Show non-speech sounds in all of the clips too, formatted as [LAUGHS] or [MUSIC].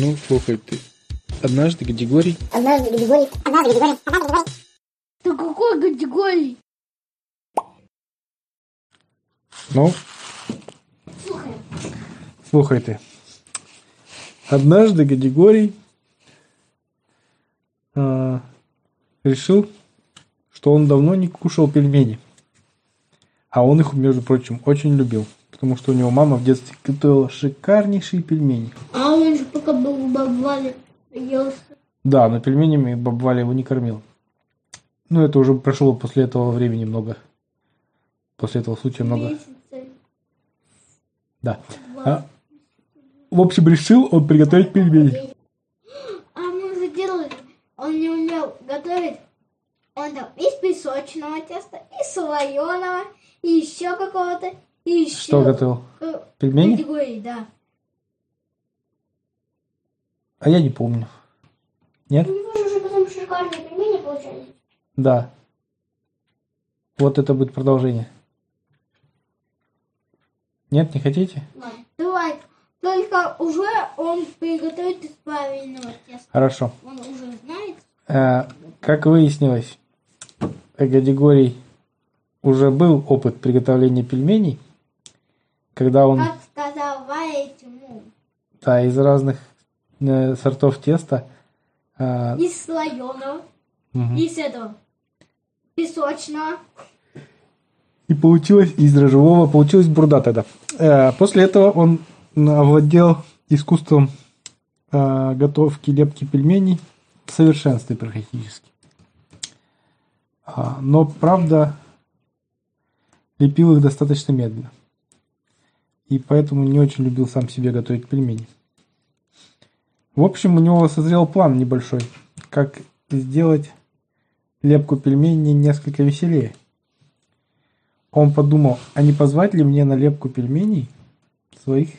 Ну, слухай ты. Однажды Григорий... Однажды Григорий... Однажды Григорий... Однажды Григорий... Да какой категории? Ну, Слухай, слухай ты. Однажды Григорий а, решил, что он давно не кушал пельмени. А он их, между прочим, очень любил. Потому что у него мама в детстве готовила шикарнейшие пельмени. а он же пока ел Да, но пельменями баба Валя его не кормила. Ну, это уже прошло после этого времени много. После этого случая много. месяца. Да. А, в общем, решил он приготовить пельмени. А мы уже делали. Он не умел готовить. Он там из песочного теста, из слоеного, и еще какого-то, и еще... Что готовил? э, Пельмени? Категории, да. А я не помню. Нет? У него же уже потом шикарные пельмени получались. Да. Вот это будет продолжение. Нет, не хотите? Давай. Только уже он приготовит из правильного теста. Хорошо. Он уже знает. Э, как выяснилось, у Григорий уже был опыт приготовления пельменей, когда он Как сказал Валя Тиму. да, из разных э, сортов теста э, Из слоеного, мгм. из этого песочного. И получилось из дрожжевого, получилась бурда тогда. Э, После этого он овладел искусством э, готовки лепки пельменей в совершенстве практически. А, Но, правда, лепил их достаточно медленно. И поэтому не очень любил сам себе готовить пельмени. В общем, у него созрел план небольшой, как сделать лепку пельменей несколько веселее. Он подумал, а не позвать ли мне на лепку пельменей своих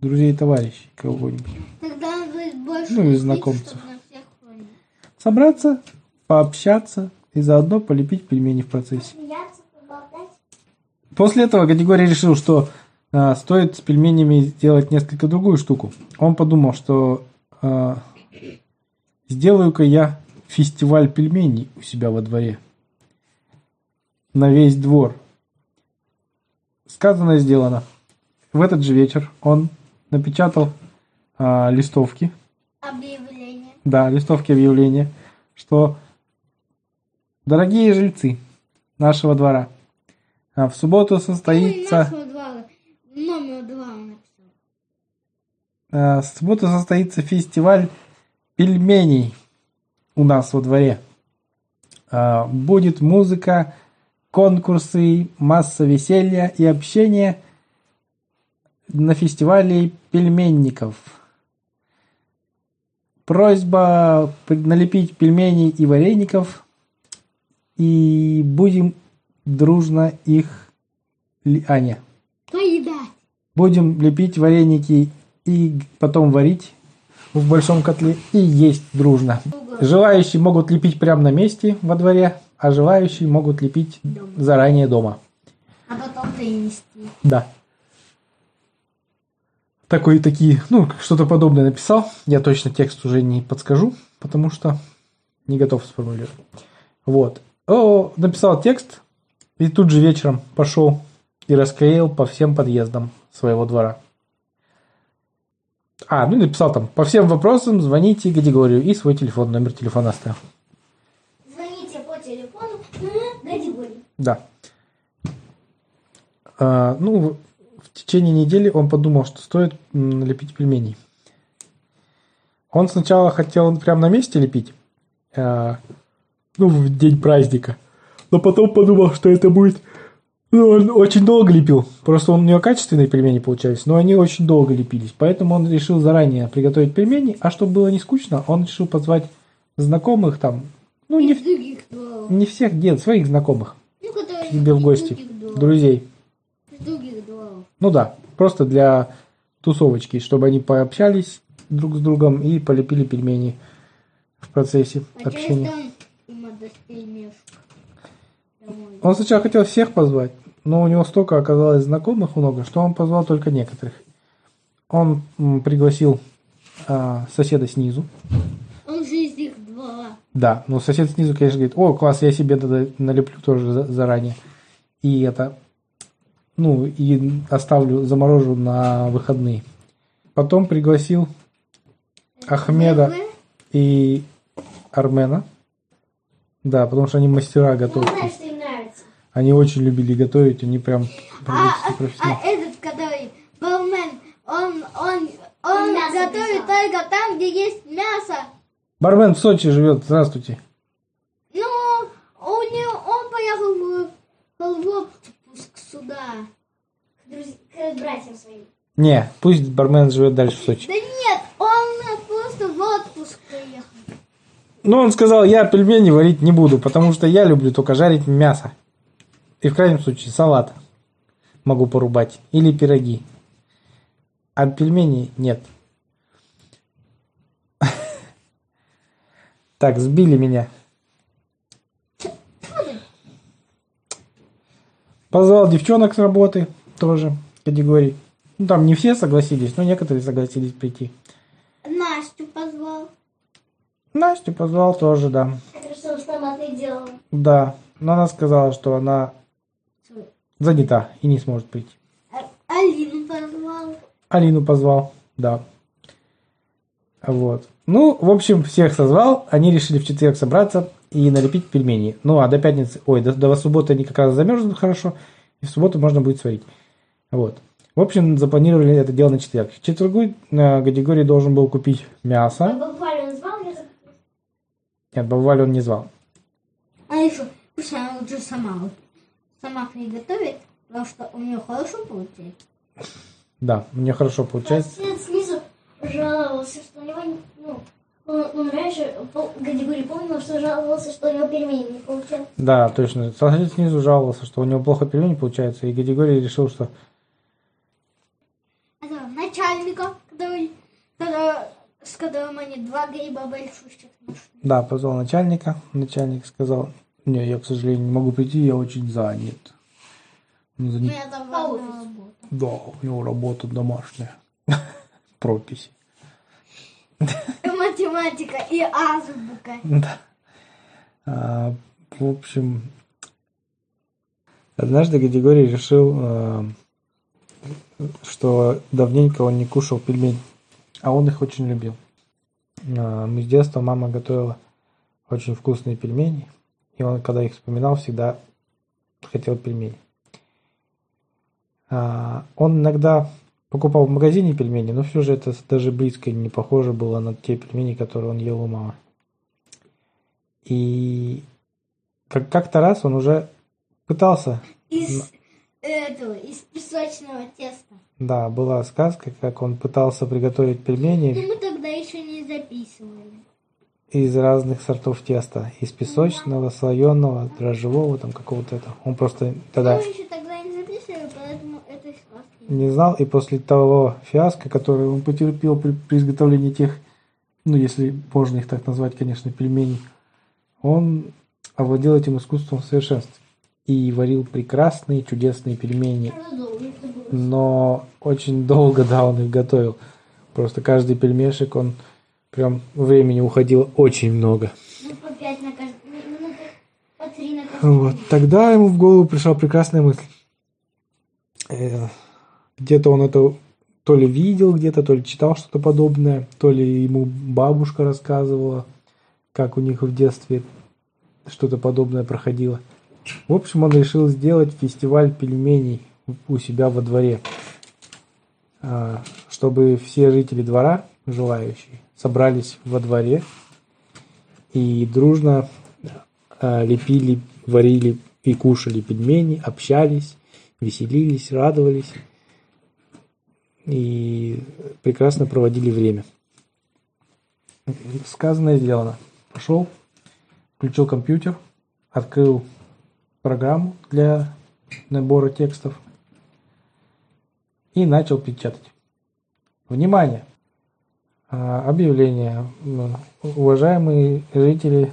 друзей и товарищей кого-нибудь? Тогда будет больше Ну, и знакомцев. хватило. Собраться, пообщаться и заодно полепить пельмени в процессе. После этого Григорий решил, что а, стоит с пельменями сделать несколько другую штуку. Он подумал, что а, сделаю-ка я фестиваль пельменей у себя во дворе. На весь двор. Сказано, сделано. В этот же вечер он напечатал а, листовки, Объявление. да, листовки объявления, что дорогие жильцы нашего двора, а, в субботу состоится... нашего двора. Номер два он написал. Э, В субботу состоится фестиваль пельменей у нас во дворе. Э, Будет музыка, конкурсы, масса веселья и общения на фестивале пельменников. Просьба налепить пельменей и вареников, и будем дружно их... А, нет. Поедать. Будем лепить вареники и потом варить в большом котле и есть дружно. Желающие могут лепить прямо на месте во дворе, а желающие могут лепить заранее дома. А потом принести. Да. Такой такие, ну, что-то подобное написал. Я точно текст уже не подскажу, потому что не готов сформулировать. Вот. О, написал текст и тут же вечером пошел и расклеил по всем подъездам своего двора. А, ну написал там, по всем вопросам звоните Григорию и свой телефон, номер телефона оставил. Звоните по телефону. Григорий. Да. А, ну, в течение недели он подумал, что стоит м, налепить пельменей. Он сначала хотел прямо на месте лепить, а, ну, в день праздника. Но потом подумал, что это будет... Ну, он очень долго лепил. Просто у него качественные пельмени получались, но они очень долго лепились. Поэтому он решил заранее приготовить пельмени, а чтобы было не скучно, он решил позвать знакомых там, ну, не, не всех, нет, своих знакомых Ну, к тебе в гости, друзей. Ну да, просто для тусовочки, чтобы они пообщались друг с другом и полепили пельмени в процессе А общения. Он сначала хотел всех позвать, но у него столько оказалось знакомых много, что он позвал только некоторых. Он пригласил а, соседа снизу. Он же из них два. Да, но сосед снизу, конечно, говорит, о, класс, я себе налеплю тоже за- заранее. И это, ну, и оставлю, заморожу на выходные. Потом пригласил Ахмеда и Армена. Да, потому что они мастера готовки. знаешь, что им нравится. Они очень любили готовить, они прям А, а, профессионалы. а этот, который бармен, он, он, он мясо готовит взял. только там, где есть мясо. Бармен в Сочи живет, здравствуйте. Ну, у него, он поехал в, в отпуск сюда. К, друз- к братьям своим. Не, пусть бармен живет дальше в Сочи. Да нет, он просто в отпуск поехал. Но он сказал, я пельмени варить не буду, потому что я люблю только жарить мясо. И в крайнем случае салат могу порубать. Или пироги. А пельмени нет. [LAUGHS] Так, сбили меня. Позвал девчонок с работы тоже категории. Ну, там не все согласились, но некоторые согласились прийти. Настю позвал. Настю позвал тоже, да. Это что с томатной делала. Да, но она сказала, что она занята и не сможет прийти. А- Алину позвал. Алину позвал, да. Вот. Ну, в общем, всех созвал. Они решили в четверг собраться и налепить пельмени. Ну, а до пятницы, ой, до, до субботы они как раз замерзнут хорошо, и в субботу можно будет сварить. Вот. В общем, запланировали это дело на четверг. В четвергу на Гадигорий должен был купить мясо. А буквально он звал. Нет, Баваль он не звал. А еще пусть она лучше сама, сама приготовит, потому что у нее хорошо получается. Да, у нее хорошо получается. Сосед снизу жаловался, что у него, ну, он, он раньше категории помнил, что жаловался, что у него пельмени не получалось. Да, точно. Сосед снизу жаловался, что у него плохо пельмени получается, и Гадигорий решил, что Это начальника, который, который- с которым они два гриба большущих нашли. Да, позвал начальника. Начальник сказал, не, я, к сожалению, не могу прийти, я очень занят. Занят. важная работа. Да, у него работа домашняя. [LAUGHS] Прописи. И [LAUGHS] математика, и азбука. Да. А, в общем, однажды Гадигорий решил, а, что давненько он не кушал пельмени, а он их очень любил. А, мы с детства мама готовила очень вкусные пельмени, и он, когда их вспоминал, всегда хотел пельмени. А, он иногда покупал в магазине пельмени, но все же это даже близко не похоже было на те пельмени, которые он ел у мамы. И как- как-то раз он уже пытался, Из этого, из песочного теста. да, была сказка, как он пытался приготовить Но пельмени мы тогда еще не записывали. Из разных сортов теста. Из песочного, слоеного, дрожжевого, там какого-то этого. Он просто тогда Мы еще тогда не записывали, поэтому сказки нет. не знал. И после того фиаско, которое он потерпел при, при изготовлении тех, ну, если можно их так назвать, конечно, пельменей, он овладел этим искусством в совершенстве. И варил прекрасные, чудесные пельмени. Но очень долго, да, он их готовил. Просто каждый пельмешек, он прям времени уходило очень много. Ну, по пять на каждый, минуты по три на каждый. Вот. Тогда ему в голову пришла прекрасная мысль. Э, Где-то он это то ли видел, где-то, то ли читал что-то подобное, то ли ему бабушка рассказывала, как у них в детстве что-то подобное проходило. В общем, он решил сделать фестиваль пельменей у себя во дворе, А, чтобы все жители двора, желающие, собрались во дворе и дружно а, лепили, варили и кушали пельмени, общались, веселились, радовались и прекрасно проводили время. Сказано и сделано. Пошел, включил компьютер, открыл программу для набора текстов и начал печатать. Внимание! А, Объявление. М, Уважаемые жители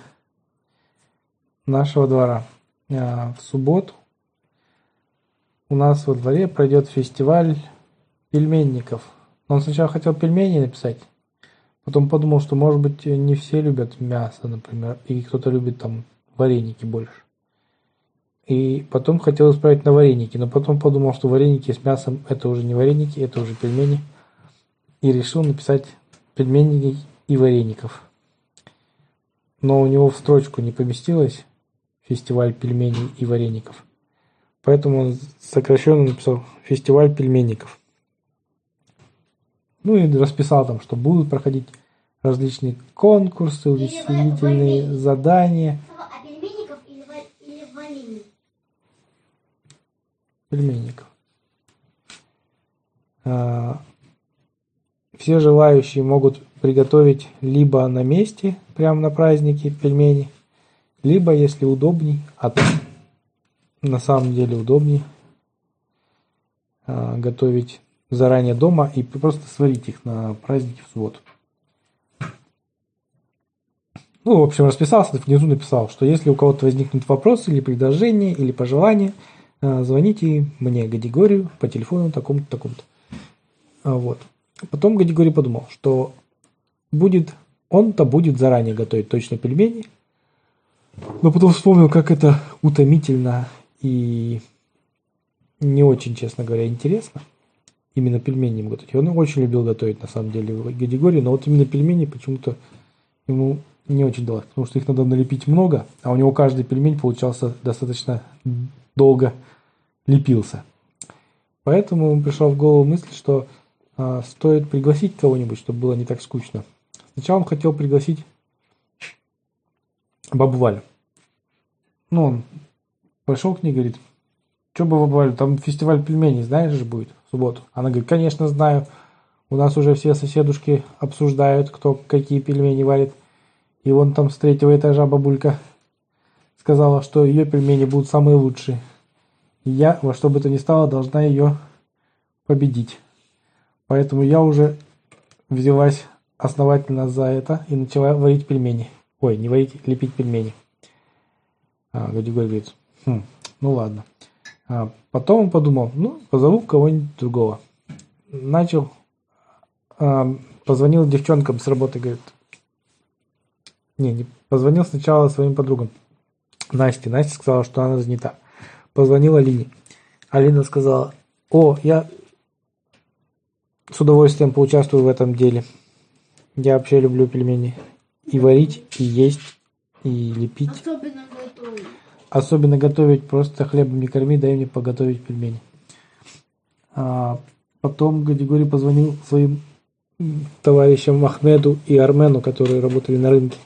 нашего двора. А, В субботу у нас во дворе пройдет фестиваль пельменников. Он сначала хотел пельмени написать, Потом подумал, что, может быть, не все любят мясо, например, и кто-то любит там вареники больше. И потом хотел исправить на вареники, но потом подумал, что вареники с мясом это уже не вареники, это уже пельмени. И решил написать пельмени и вареников. Но у него в строчку не поместилось фестиваль пельменей и вареников. Поэтому он сокращенно написал фестиваль пельменников. Ну и расписал там, что будут проходить различные конкурсы, увеселительные задания. А пельменников или, или вареник? пельменников. А, Все желающие могут приготовить либо на месте, прямо на празднике пельмени, либо, если удобней, а на самом деле удобнее, а, готовить заранее дома и просто сварить их на празднике в субботу. Ну, в общем, расписался, внизу написал, что если у кого-то возникнут вопросы или предложения, или пожелания, а, звоните мне, Гадигорию, по телефону такому-то, такому-то. А, Вот. Потом Гадигорий подумал, что будет, он-то будет заранее готовить точно пельмени, но потом вспомнил, как это утомительно и не очень, честно говоря, интересно. Именно пельмени ему готовить. Он очень любил готовить, на самом деле, Гадигорий, но вот именно пельмени почему-то ему не очень далось, потому что их надо налепить много, а у него каждый пельмень получался достаточно долго лепился. Поэтому ему пришла в голову мысль, что стоит пригласить кого-нибудь, чтобы было не так скучно. Сначала он хотел пригласить бабу Валю. Ну, он пошел к ней, говорит, что баба Валю, там фестиваль пельменей, знаешь же, будет в субботу. Она говорит, конечно, знаю. У нас уже все соседушки обсуждают, кто какие пельмени варит. И вон там с третьего этажа бабулька сказала, что ее пельмени будут самые лучшие. И я, во что бы то ни стало, должна ее победить. Поэтому я уже взялась основательно за это и начала варить пельмени. Ой, не варить, лепить пельмени. А, Гадигорий говорит, «Хм, ну ладно. А потом он подумал, ну, позову кого-нибудь другого. Начал, а, позвонил девчонкам с работы, говорит, не, не, позвонил сначала своим подругам. Насте. Настя сказала, что она занята. Позвонил Алине. Алина сказала, о, я с удовольствием поучаствую в этом деле. Я вообще люблю пельмени. И варить, и есть, и лепить. Особенно готовить. Особенно готовить просто хлебом не корми, дай мне поготовить пельмени. А потом Гадигорий позвонил своим товарищам Ахмеду и Армену, которые работали на рынке.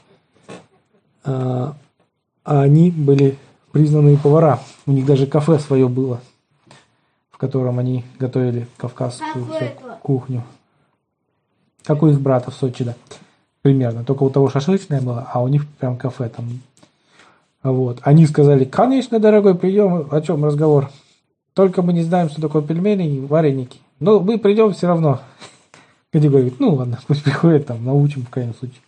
А, а они были признанные повара. У них даже кафе свое было, котором они готовили кавказскую кухню. Как у их брата в Сочи, да. Примерно. Только у того шашлычная была, а у них прям кафе там. Вот. Они сказали, конечно, дорогой, придем. О чем разговор? Только мы не знаем, что такое пельмени и вареники. Но мы придем все равно. [LAUGHS] Где говорит, ну ладно, [LAUGHS] пусть приходит, там, научим в крайнем случае.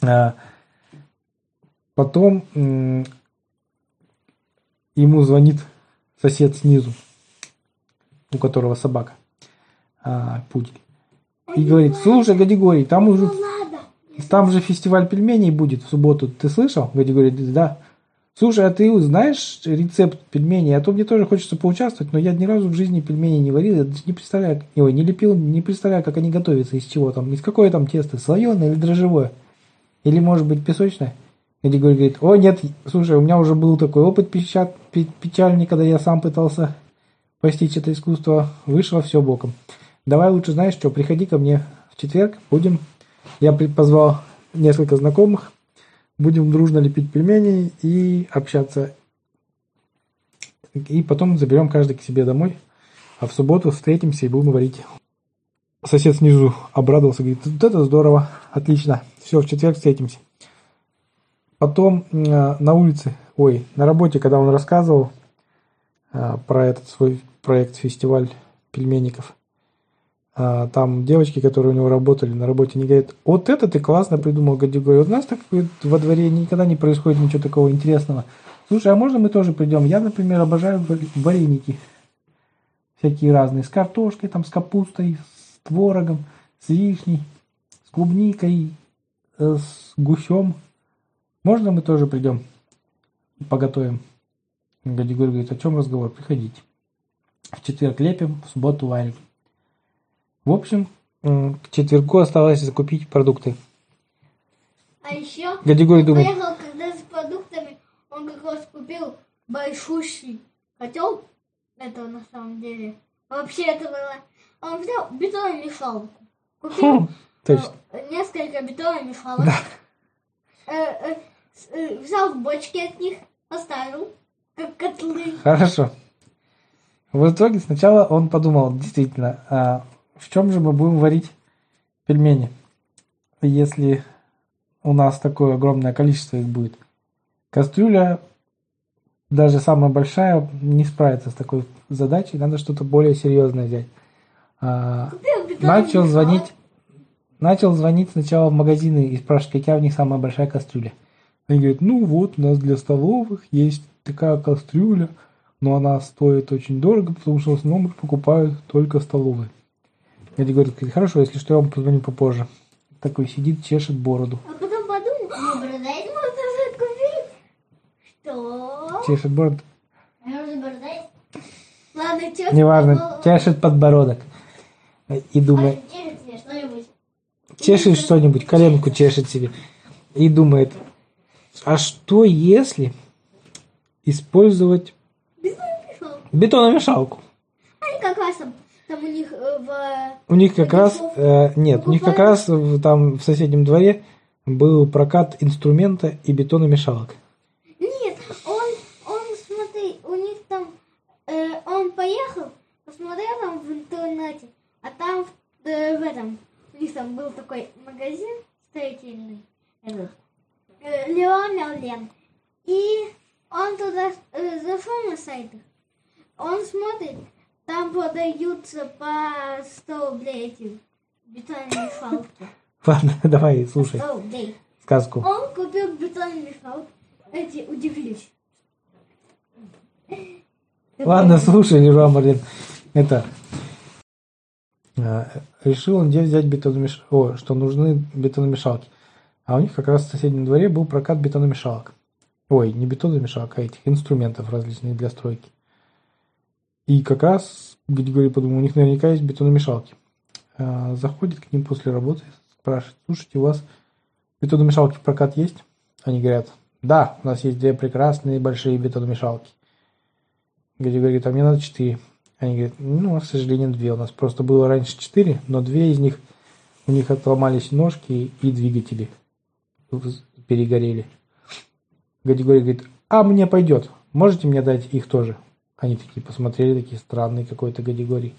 А, потом ему звонит сосед снизу, у которого собака, а, пудель. И говорит, слушай, Гадигорий, там уже там же фестиваль пельменей будет в субботу. Ты слышал? Гади говорит, да. Слушай, а ты знаешь рецепт пельменей? А то мне тоже хочется поучаствовать, но я ни разу в жизни пельмени не варил. Я даже не представляю, ой, не лепил, не представляю, как они готовятся, из чего там, из какое там тесто, слоеное или дрожжевое? Или, может быть, песочное? Гади говорит, о, нет, слушай, у меня уже был такой опыт печа- пе- печальный, когда я сам пытался постичь это искусство, вышло все боком. Давай лучше, знаешь что, приходи ко мне в четверг, будем я позвал несколько знакомых. Будем дружно лепить пельмени и общаться. И потом заберем каждый к себе домой. А в субботу встретимся и будем варить. Сосед снизу обрадовался, говорит, вот это здорово, отлично. Все, в четверг встретимся. Потом э, на улице, ой, на работе, когда он рассказывал э, про этот свой проект, фестиваль пельменников, а, там девочки, которые у него работали на работе, они говорят, вот это ты классно придумал, Гади говорит, у нас так во дворе никогда не происходит ничего такого интересного. Слушай, а можно мы тоже придем? Я, например, обожаю вар- вареники. Всякие разные, с картошкой, там, с капустой, с творогом, с вишней. клубникой, э, с гусем. Можно мы тоже придем? Поготовим. Гадигорий говорит, о чем разговор? Приходите. В четверг лепим, в субботу варим. В общем, к четвергу осталось закупить продукты. А еще Гадигорий думает, поехал, когда с продуктами, он как раз купил большущий котел. Это на самом деле. Вообще это было... Он взял бетономешалку. Купил «Хм, точно. э, несколько бетономешалок. Э, э, э, взял в бочки от них, поставил, как котлы. Хорошо. В итоге сначала он подумал, действительно, а в чем же мы будем варить пельмени, если у нас такое огромное количество их будет. Кастрюля, даже самая большая, не справится с такой задачей, надо что-то более серьезное взять. А, начал звонить, начал звонить сначала в магазины и спрашивать, какая у них самая большая кастрюля. Они говорят, ну вот, у нас для столовых есть такая кастрюля, но она стоит очень дорого, потому что в основном покупают только столовые. Я говорю, хорошо, если что, я вам позвоню попозже. Такой сидит, чешет бороду. А потом подумал, Ну, бородаец? можно закупить. Что? Чешет бороду. А может бородаец? Ладно, чё? Неважно, чешет подбородок. И думает, чешет себе что-нибудь? чешет что-нибудь, коленку чешет себе. И думает, а что если использовать бетономешалку? Они как раз там, там у них э, в... У них как раз, э, нет, у них как раз там в соседнем дворе был прокат инструмента и бетономешалок. Нет, он, он, смотри, у них там, э, он поехал, посмотрел там в интернете, а там в, э, в этом, у них там был такой магазин строительный, этот, э, Лео Мерлен, и он туда э, зашел на сайт, их. он смотрит, там продаются по 100 рублей эти бетономешалки. Ладно, [LAUGHS] давай, слушай 100 рублей. сказку. Он купил бетономешалку. Эти удивились. Ладно, слушай, Леруа Марлен. Это... э, Решил он где взять бетономеш... О, что нужны бетономешалки. А у них как раз в соседнем дворе был прокат бетономешалок. Ой, не бетономешалок, а этих инструментов различных для стройки. И как раз Григорий подумал, у них наверняка есть бетономешалки. А, Заходит к ним после работы, спрашивает, слушайте, у вас бетономешалки в прокат есть? Они говорят, да, у нас есть две прекрасные большие бетономешалки. Григорий говорит, а мне надо четыре. Они говорят, ну, к сожалению, две. У нас просто было раньше четыре, но две из них, у них отломались ножки и двигатели перегорели. Григорий говорит, а мне пойдет. Можете мне дать их тоже? Они такие посмотрели, такие странные какой-то Гадигорий.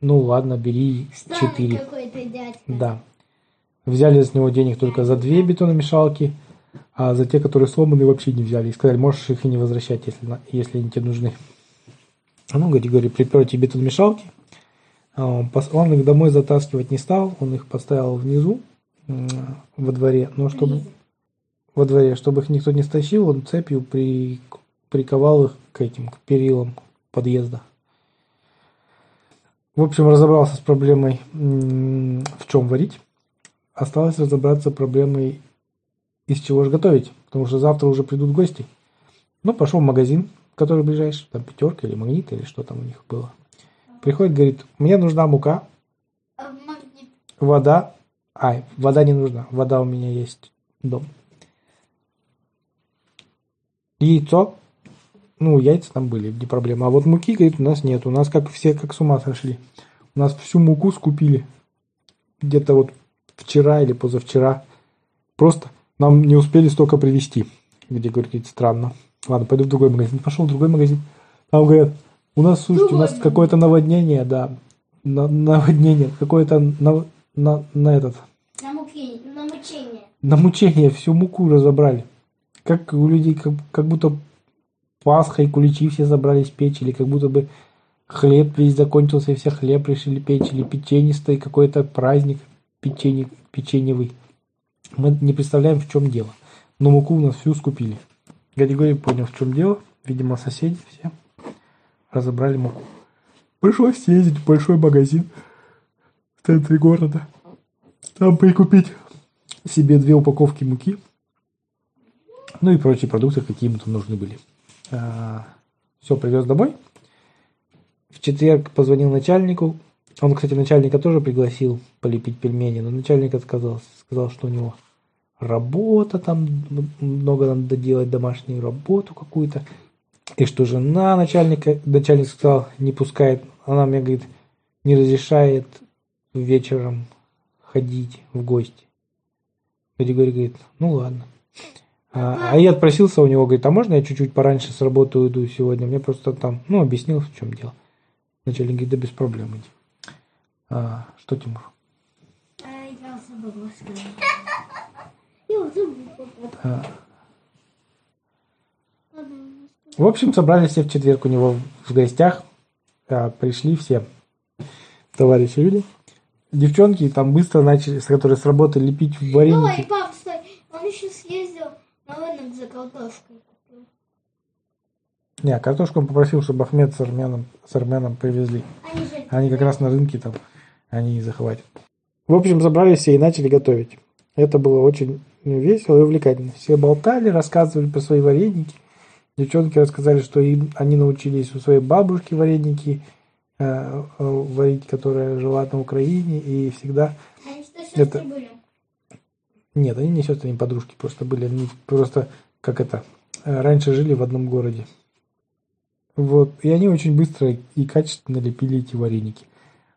Ну ладно, бери Странный четыре. какой-то дядька. Да. Взяли с него денег только за две бетономешалки, а за те, которые сломаны, вообще не взяли. И сказали, можешь их и не возвращать, если, если они тебе нужны. Ну, Григорий припер эти бетономешалки. А Он, их домой затаскивать не стал, он их поставил внизу, во дворе, но чтобы во дворе, чтобы их никто не стащил, он цепью при, приковал их к этим, к перилам подъезда. В общем, разобрался с проблемой, в чем варить. Осталось разобраться проблемой, из чего же готовить, потому что завтра уже придут гости. Ну, пошел в магазин, который ближайший, там пятерка или магнит, или что там у них было. Приходит, говорит, мне нужна мука, вода. Ай, вода не нужна, вода у меня есть дом. Яйцо. Ну, яйца там были, не проблема. А вот муки, говорит, у нас нет. У нас как все как с ума сошли. У нас всю муку скупили. Где-то вот вчера или позавчера. Просто нам не успели столько привезти. Где, говорит, странно. Ладно, пойду в другой магазин. Пошел в другой магазин. Там говорят, у нас, слушайте, у нас Другой какое-то наводнение, да. На- наводнение, какое-то на, на, на этот, На муки, на мучение. на мучение всю муку разобрали. Как у людей, как, как будто Пасха и куличи все забрались печь, или как будто бы хлеб весь закончился, и все хлеб решили печь, или печенистый какой-то праздник печенье, печеньевый. Мы не представляем, в чем дело. Но муку у нас всю скупили. Григорий понял, в чем дело. Видимо, соседи все разобрали муку. Пришлось съездить в большой магазин в центре города. там прикупить себе две упаковки муки. Ну и прочие продукты, какие ему там нужны были. все, привез домой. В четверг позвонил начальнику. Он, кстати, начальника тоже пригласил полепить пельмени, но начальник отказался. Сказал, что у него работа там, много надо делать домашнюю работу какую-то. И что жена начальника, начальник сказал, не пускает. Она мне говорит, не разрешает вечером ходить в гости. Григорий говорит, ну ладно. А, а я отпросился у него, говорит, а можно я чуть-чуть пораньше с работы уйду сегодня? Мне просто там, ну, объяснил, в чем дело. Начальник говорит, да без проблем иди. А, что, Тимур? А, я забыла сказать. [LAUGHS] Я забыла. А. В общем, собрались все в четверг у него в гостях. А, пришли все товарищи люди. Девчонки там быстро начали, с которой с работы лепить Ой, вареники. пап, стой, он еще съездил на рынок за картошкой. Не, картошку он попросил, чтобы Ахмед с Арменом, с Арменом привезли. Они как раз на рынке там, они и захватят. В общем, собрались все и начали готовить. Это было очень весело и увлекательно. Все болтали, рассказывали про свои вареники. Девчонки рассказали, что им, они научились у своей бабушки вареники э, э, варить, которая жила на Украине, и всегда... Они что, сестры Это- были? Нет, они не сестры, они подружки просто были. Они просто, как это, э, раньше жили в одном городе. Вот, и они очень быстро и качественно лепили эти вареники.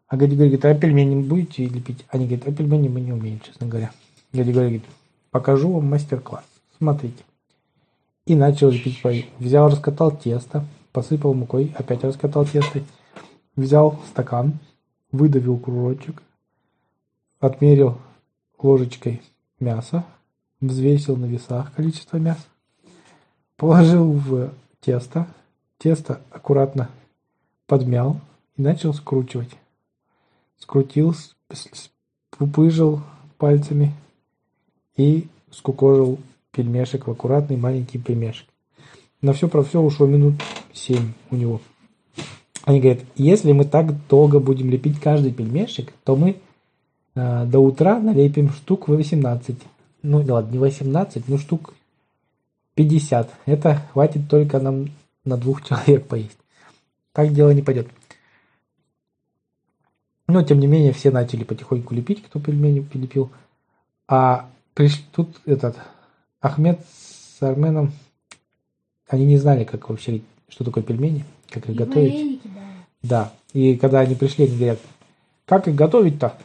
А Гади говорит, а пельмени будете лепить? Они говорят, а пельмени мы не умеем, честно говоря. Гади говорит, покажу вам мастер-класс. Смотрите. И начал лепить вареники. Взял, раскатал тесто, посыпал мукой, опять раскатал тесто. Взял стакан, выдавил кружочек, отмерил ложечкой мясо, взвесил на весах количество мяса, положил в тесто, тесто аккуратно подмял и начал скручивать. Скрутил, пупыжил пальцами и скукожил пельмешек в аккуратный маленький пельмешек. На все про все ушло минут 7 у него. Они говорят, если мы так долго будем лепить каждый пельмешек, то мы э, до утра налепим штук 18. Ну, ладно, не 18, ну штук 50. Это хватит только нам на двух человек поесть. Так дело не пойдет. Но, тем не менее, все начали потихоньку лепить, кто пельмени лепил. А приш... тут этот Ахмед с Арменом, они не знали, как вообще, что такое пельмени, как их И готовить. вареники, да. Да. И когда они пришли, они говорят, как их готовить-то?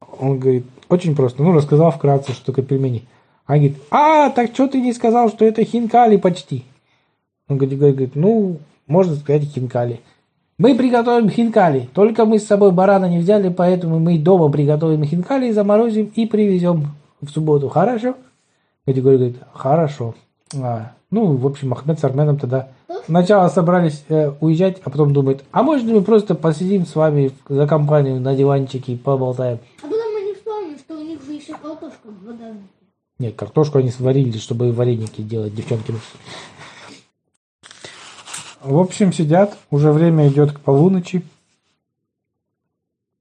Он говорит, очень просто. Ну, рассказал вкратце, что такое пельмени. Они говорит, а, так что ты не сказал, что это хинкали почти? Он говорит, говорит, ну, можно сказать хинкали. Мы приготовим хинкали, только мы с собой барана не взяли, поэтому мы дома приготовим хинкали, заморозим и привезем в субботу. Хорошо? Григорий говорит, хорошо. А, ну, в общем, Ахмед с Арменом тогда сначала собрались э, уезжать, а потом думают, а можно мы просто посидим с вами за компанию на диванчике и поболтаем? А потом они вспомнили, что у них же еще картошка в вода. Нет, картошку они сварили, чтобы вареники делать, девчонки. В общем, сидят, уже время идет к полуночи.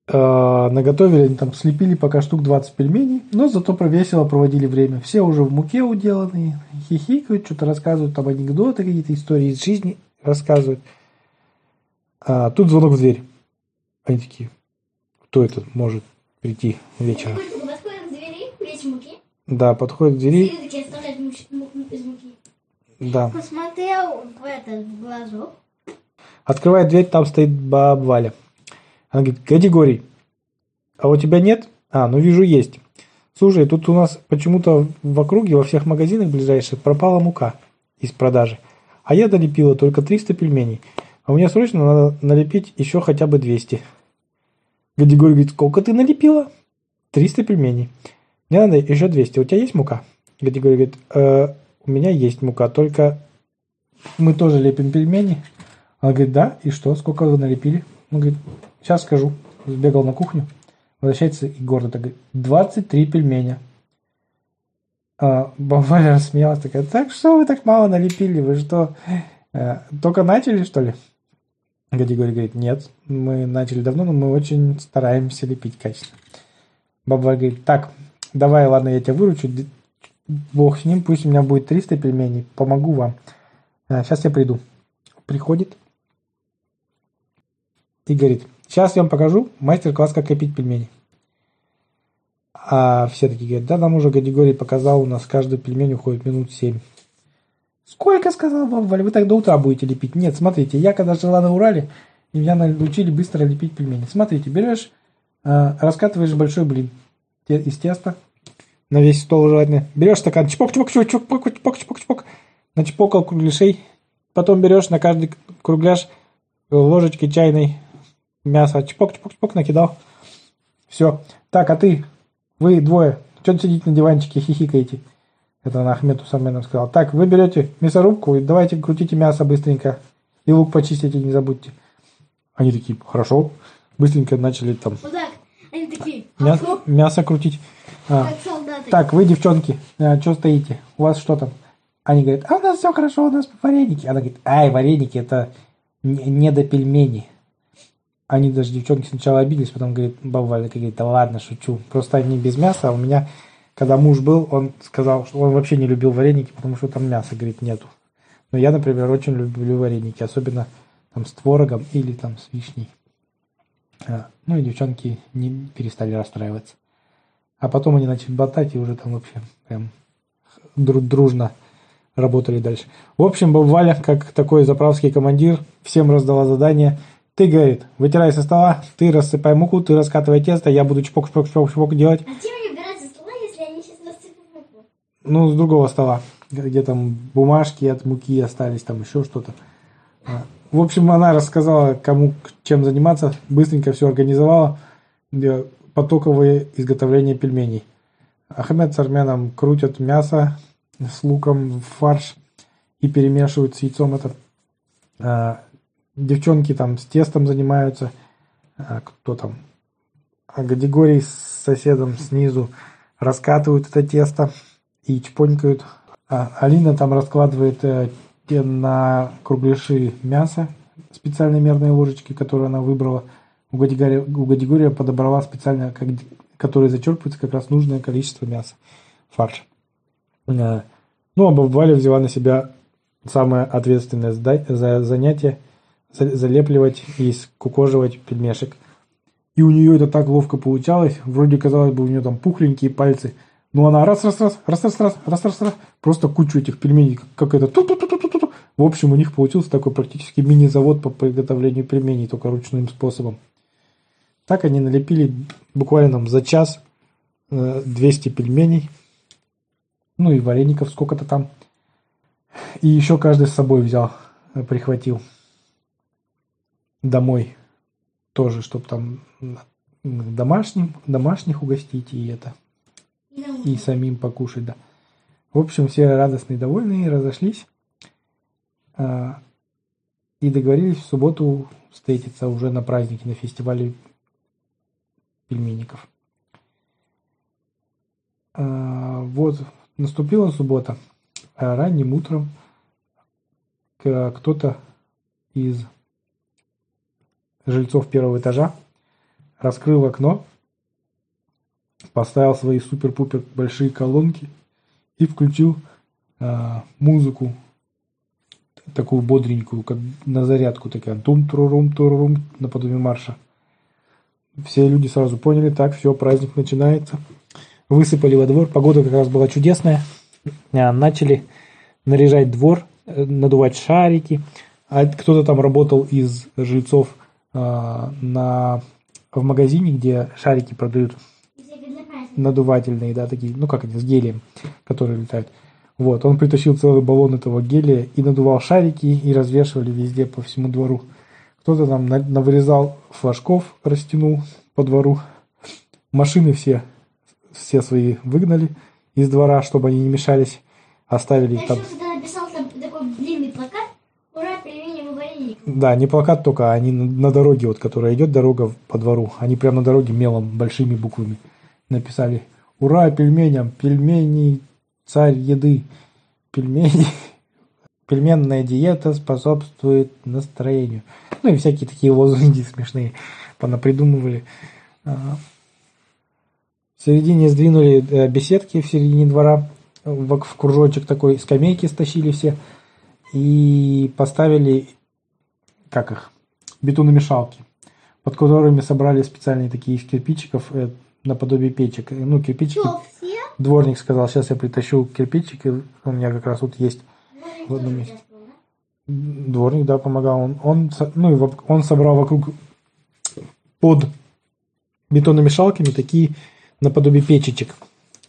Э, Наготовили, они там слепили пока штук 20 пельменей, но зато весело проводили время. Все уже в муке уделанные, хихикают, что-то рассказывают, там анекдоты, какие-то истории из жизни рассказывают. А, тут звонок в дверь. Они такие, кто это может прийти вечером? Да, подходит к двери, И такие оставляют муч- му- из муки. Да. Посмотрел в этот глазок. Открывает дверь, там стоит баба Валя. Она говорит, категорий, а у тебя нет? А, ну вижу, есть. Слушай, тут у нас почему-то в округе во всех магазинах ближайших пропала мука из продажи. А я долепила только 300 пельменей. А мне срочно надо налепить еще хотя бы 200. Гадигорий говорит, сколько ты налепила? 300 пельменей. Мне надо еще 200. У тебя есть мука? Гадигорий говорит, «Э, у меня есть мука, только мы тоже лепим пельмени. Она говорит, да, и что, сколько вы налепили? Он говорит, сейчас скажу. Сбегал на кухню, возвращается и гордо так говорит, 23 пельменя. А, баба Валя рассмеялась, такая, так что вы так мало налепили, вы что, э, только начали, что ли? Гадигорий говорит, нет, мы начали давно, но мы очень стараемся лепить качественно. Баба говорит, так, давай, ладно, я тебя выручу, бог с ним, пусть у меня будет 300 пельменей, помогу вам. сейчас я приду. Приходит и говорит, сейчас я вам покажу мастер-класс, как лепить пельмени. А все такие говорят, да, нам уже Гадигорий показал, у нас каждый пельмень уходит минут 7. Сколько, сказал баба Валя, вы так до утра будете лепить? Нет, смотрите, я когда жила на Урале, и меня научили быстро лепить пельмени. Смотрите, берешь, э, раскатываешь большой блин из теста, на весь стол желательно. Берешь стакан, чпок, чпок, чпок, чпок, чпок, чпок, чпок, начпокал кругляшей, потом берешь на каждый кругляш ложечкой чайной мясо, чпок, чпок, чпок, накидал. Все. Так, а ты, вы двое, что сидите на диванчике, хихикаете? Это на Ахмету Саменом сказал. Так, вы берете мясорубку и давайте крутите мясо быстренько. И лук почистите, не забудьте. Они такие, хорошо. Быстренько начали там Вот так. Они такие, мясо, мясо крутить. А, как. Так, вы, девчонки, что стоите? У вас что там? Они говорят, а у нас все хорошо, у нас вареники. Она говорит, ай, вареники, это не, до пельменей. Они даже, девчонки, сначала обиделись, потом говорит, баба Валя говорит, да ладно, шучу. Просто они без мяса, а у меня, когда муж был, он сказал, что он вообще не любил вареники, потому что там мяса, говорит, нету. Но я, например, очень люблю вареники, особенно там с творогом или там с вишней. А, Ну и девчонки не перестали расстраиваться. А потом они начали болтать и уже там вообще прям дру- дружно работали дальше. В общем, баба Валя, как такой заправский командир, всем раздала задание. Ты, говорит, вытирай со стола, ты рассыпай муку, ты раскатывай тесто, я буду чпок, чпок, чпок, чпок делать. А чем они убирать со стола, если они сейчас рассыпят муку? Ну, с другого стола, где там бумажки от муки остались, там еще что-то. А, В общем, она рассказала, кому чем заниматься, быстренько все организовала. Потоковое изготовление пельменей. Ахмед с Арменом крутят мясо с луком в фарш и перемешивают с яйцом это. А, Девчонки там с тестом занимаются. А, Кто там? А Гадигорий с соседом снизу раскатывают это тесто и чпонькают. А Алина там раскладывает э, на кругляши мясо специальной мерной ложечки, которую она выбрала. У Угадигория подобрала специально, которые зачерпываются как раз нужное количество мяса, фарш. Э, ну, а Баввали взяла на себя самое ответственное за занятие – залепливать и скукоживать пельмешек. И у нее это так ловко получалось, вроде казалось бы у нее там пухленькие пальцы, но она раз-раз-раз, раз-раз-раз, раз-раз-раз, просто кучу этих пельменей, как это, в общем, у них получился такой практически мини-завод по приготовлению пельменей, только ручным способом. Так они налепили буквально там за час э, 200 пельменей. Ну и вареников сколько-то там. И еще каждый с собой взял, э, прихватил. Домой тоже, чтобы там домашним, домашних угостить и это, и самим покушать, да. В общем, все радостные, довольные, разошлись. А, И договорились в субботу встретиться уже на празднике, на фестивале пельменников. А, Вот, наступила суббота. А Ранним утром кто-то из жильцов первого этажа раскрыл окно, поставил свои супер-пупер большие колонки и включил а, музыку такую бодренькую, как на зарядку, такая тум турурум турурум наподобие марша. Все люди сразу поняли, так, все, праздник начинается. Высыпали во двор, погода как раз была чудесная. А, Начали наряжать двор, э, надувать шарики. А кто-то там работал из жильцов а, на, в магазине, где шарики продают надувательные, да, такие, ну как они, с гелием, которые летают. Вот, он притащил целый баллон этого гелия и надувал шарики и развешивали везде по всему двору. Кто-то там на- навырезал флажков, растянул по двору. Машины все, все свои выгнали из двора, чтобы они не мешались. Оставили Я там. тогда написал такой длинный плакат. Ура, пельмени в варениках. Да, не плакат только, а они на, на дороге, вот, которая идет дорога по двору. Они прямо на дороге мелом, большими буквами написали «Ура пельменям! Пельмени – царь еды! Пельмени! Пельменная диета способствует настроению». Ну и всякие такие лозунги смешные понапридумывали. А, В середине сдвинули э, беседки в середине двора, в, кружочек такой, скамейки стащили все и поставили, как их, бетономешалки, под которыми собрали специальные такие из кирпичиков, э, наподобие печек. Ну, кирпичики. Что, все? Дворник сказал, сейчас я притащу кирпичик, и у меня как раз вот есть в одном месте. Дворник, да, помогал. Он, он, ну, и он собрал вокруг под бетономешалками такие наподобие печечек.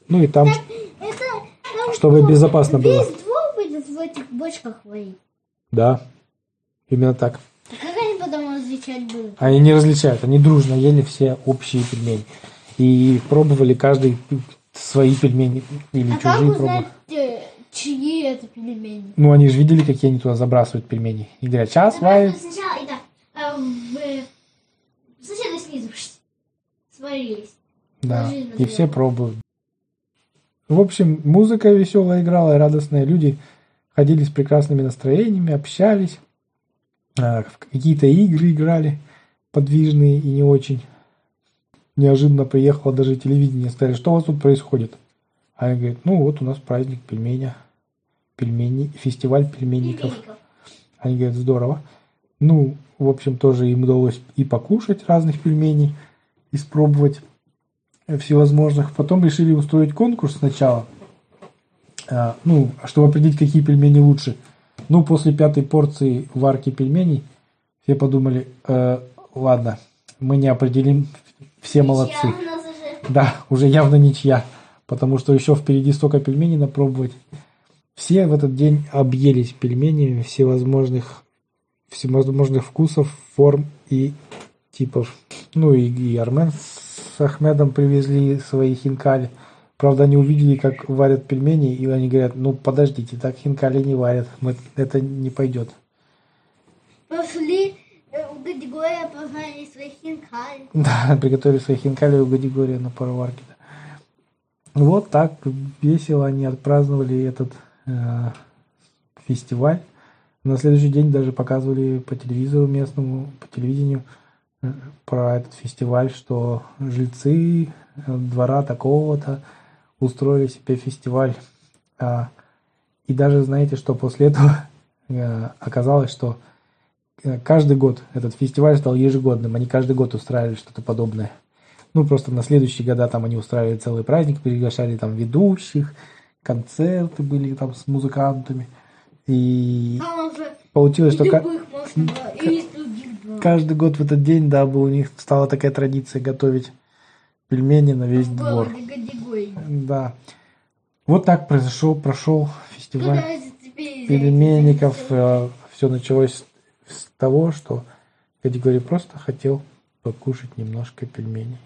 Ну и там, Это там чтобы что, безопасно было. Весь двор будет в этих бочках варить. Да, именно так. А как они потом различать будут? Они не различают, они дружно ели все общие пельмени. И пробовали каждый свои пельмени или А как чужие узнать, пробовали. Чьи это пельмени? Ну, они же видели, какие они туда забрасывают пельмени. И говорят, сейчас варят. Сначала это э, в соседа снизу сварились. Да, и все пробуют. В общем, музыка веселая играла, и радостные люди ходили с прекрасными настроениями, общались, а, в какие-то игры играли, подвижные и не очень. Неожиданно приехало даже телевидение, сказали, что у вас тут происходит? А они говорят, ну вот у нас праздник пельменя, пельмени, фестиваль пельменников. Пельменников. Они говорят, здорово. Ну, в общем, тоже им удалось и покушать разных пельменей, испробовать всевозможных. Потом решили устроить конкурс сначала, а, ну, чтобы определить, какие пельмени лучше. Ну, после пятой порции варки пельменей все подумали, «Э, ладно, мы не определим, все молодцы. Ничья нас уже. Да, уже явно ничья, потому что еще впереди столько пельменей напробовать. Все в этот день объелись пельменями всевозможных, всевозможных вкусов, форм и типов. Ну и, и Армен с Ахмедом привезли свои хинкали. Правда, они увидели, как варят пельмени, и они говорят, ну подождите, так хинкали не варят, мы, это не пойдет. Пошли э, в Гадигория, пожали своих хинкали. [LAUGHS] Да, приготовили свои хинкали у Гадигория на пароварке. да. Вот так весело они отпраздновали этот э, фестиваль. На следующий день даже показывали по телевизору местному, по телевидению э, про этот фестиваль, что жильцы э, двора такого-то устроили себе фестиваль. А, и даже знаете, что после этого [LAUGHS] э, оказалось, что э, каждый год этот фестиваль стал ежегодным. Они каждый год устраивали что-то подобное. Ну, просто на следующие года там они устраивали целый праздник, приглашали там ведущих, концерты были там с музыкантами. И уже получилось, что ка- любых можно было, и каждый год в этот день, да, был, у них стала такая традиция готовить пельмени на весь В двор. Да. Вот так произошел, прошел фестиваль пельменников. взять? Все началось с того, что Категорий просто хотел покушать немножко пельменей.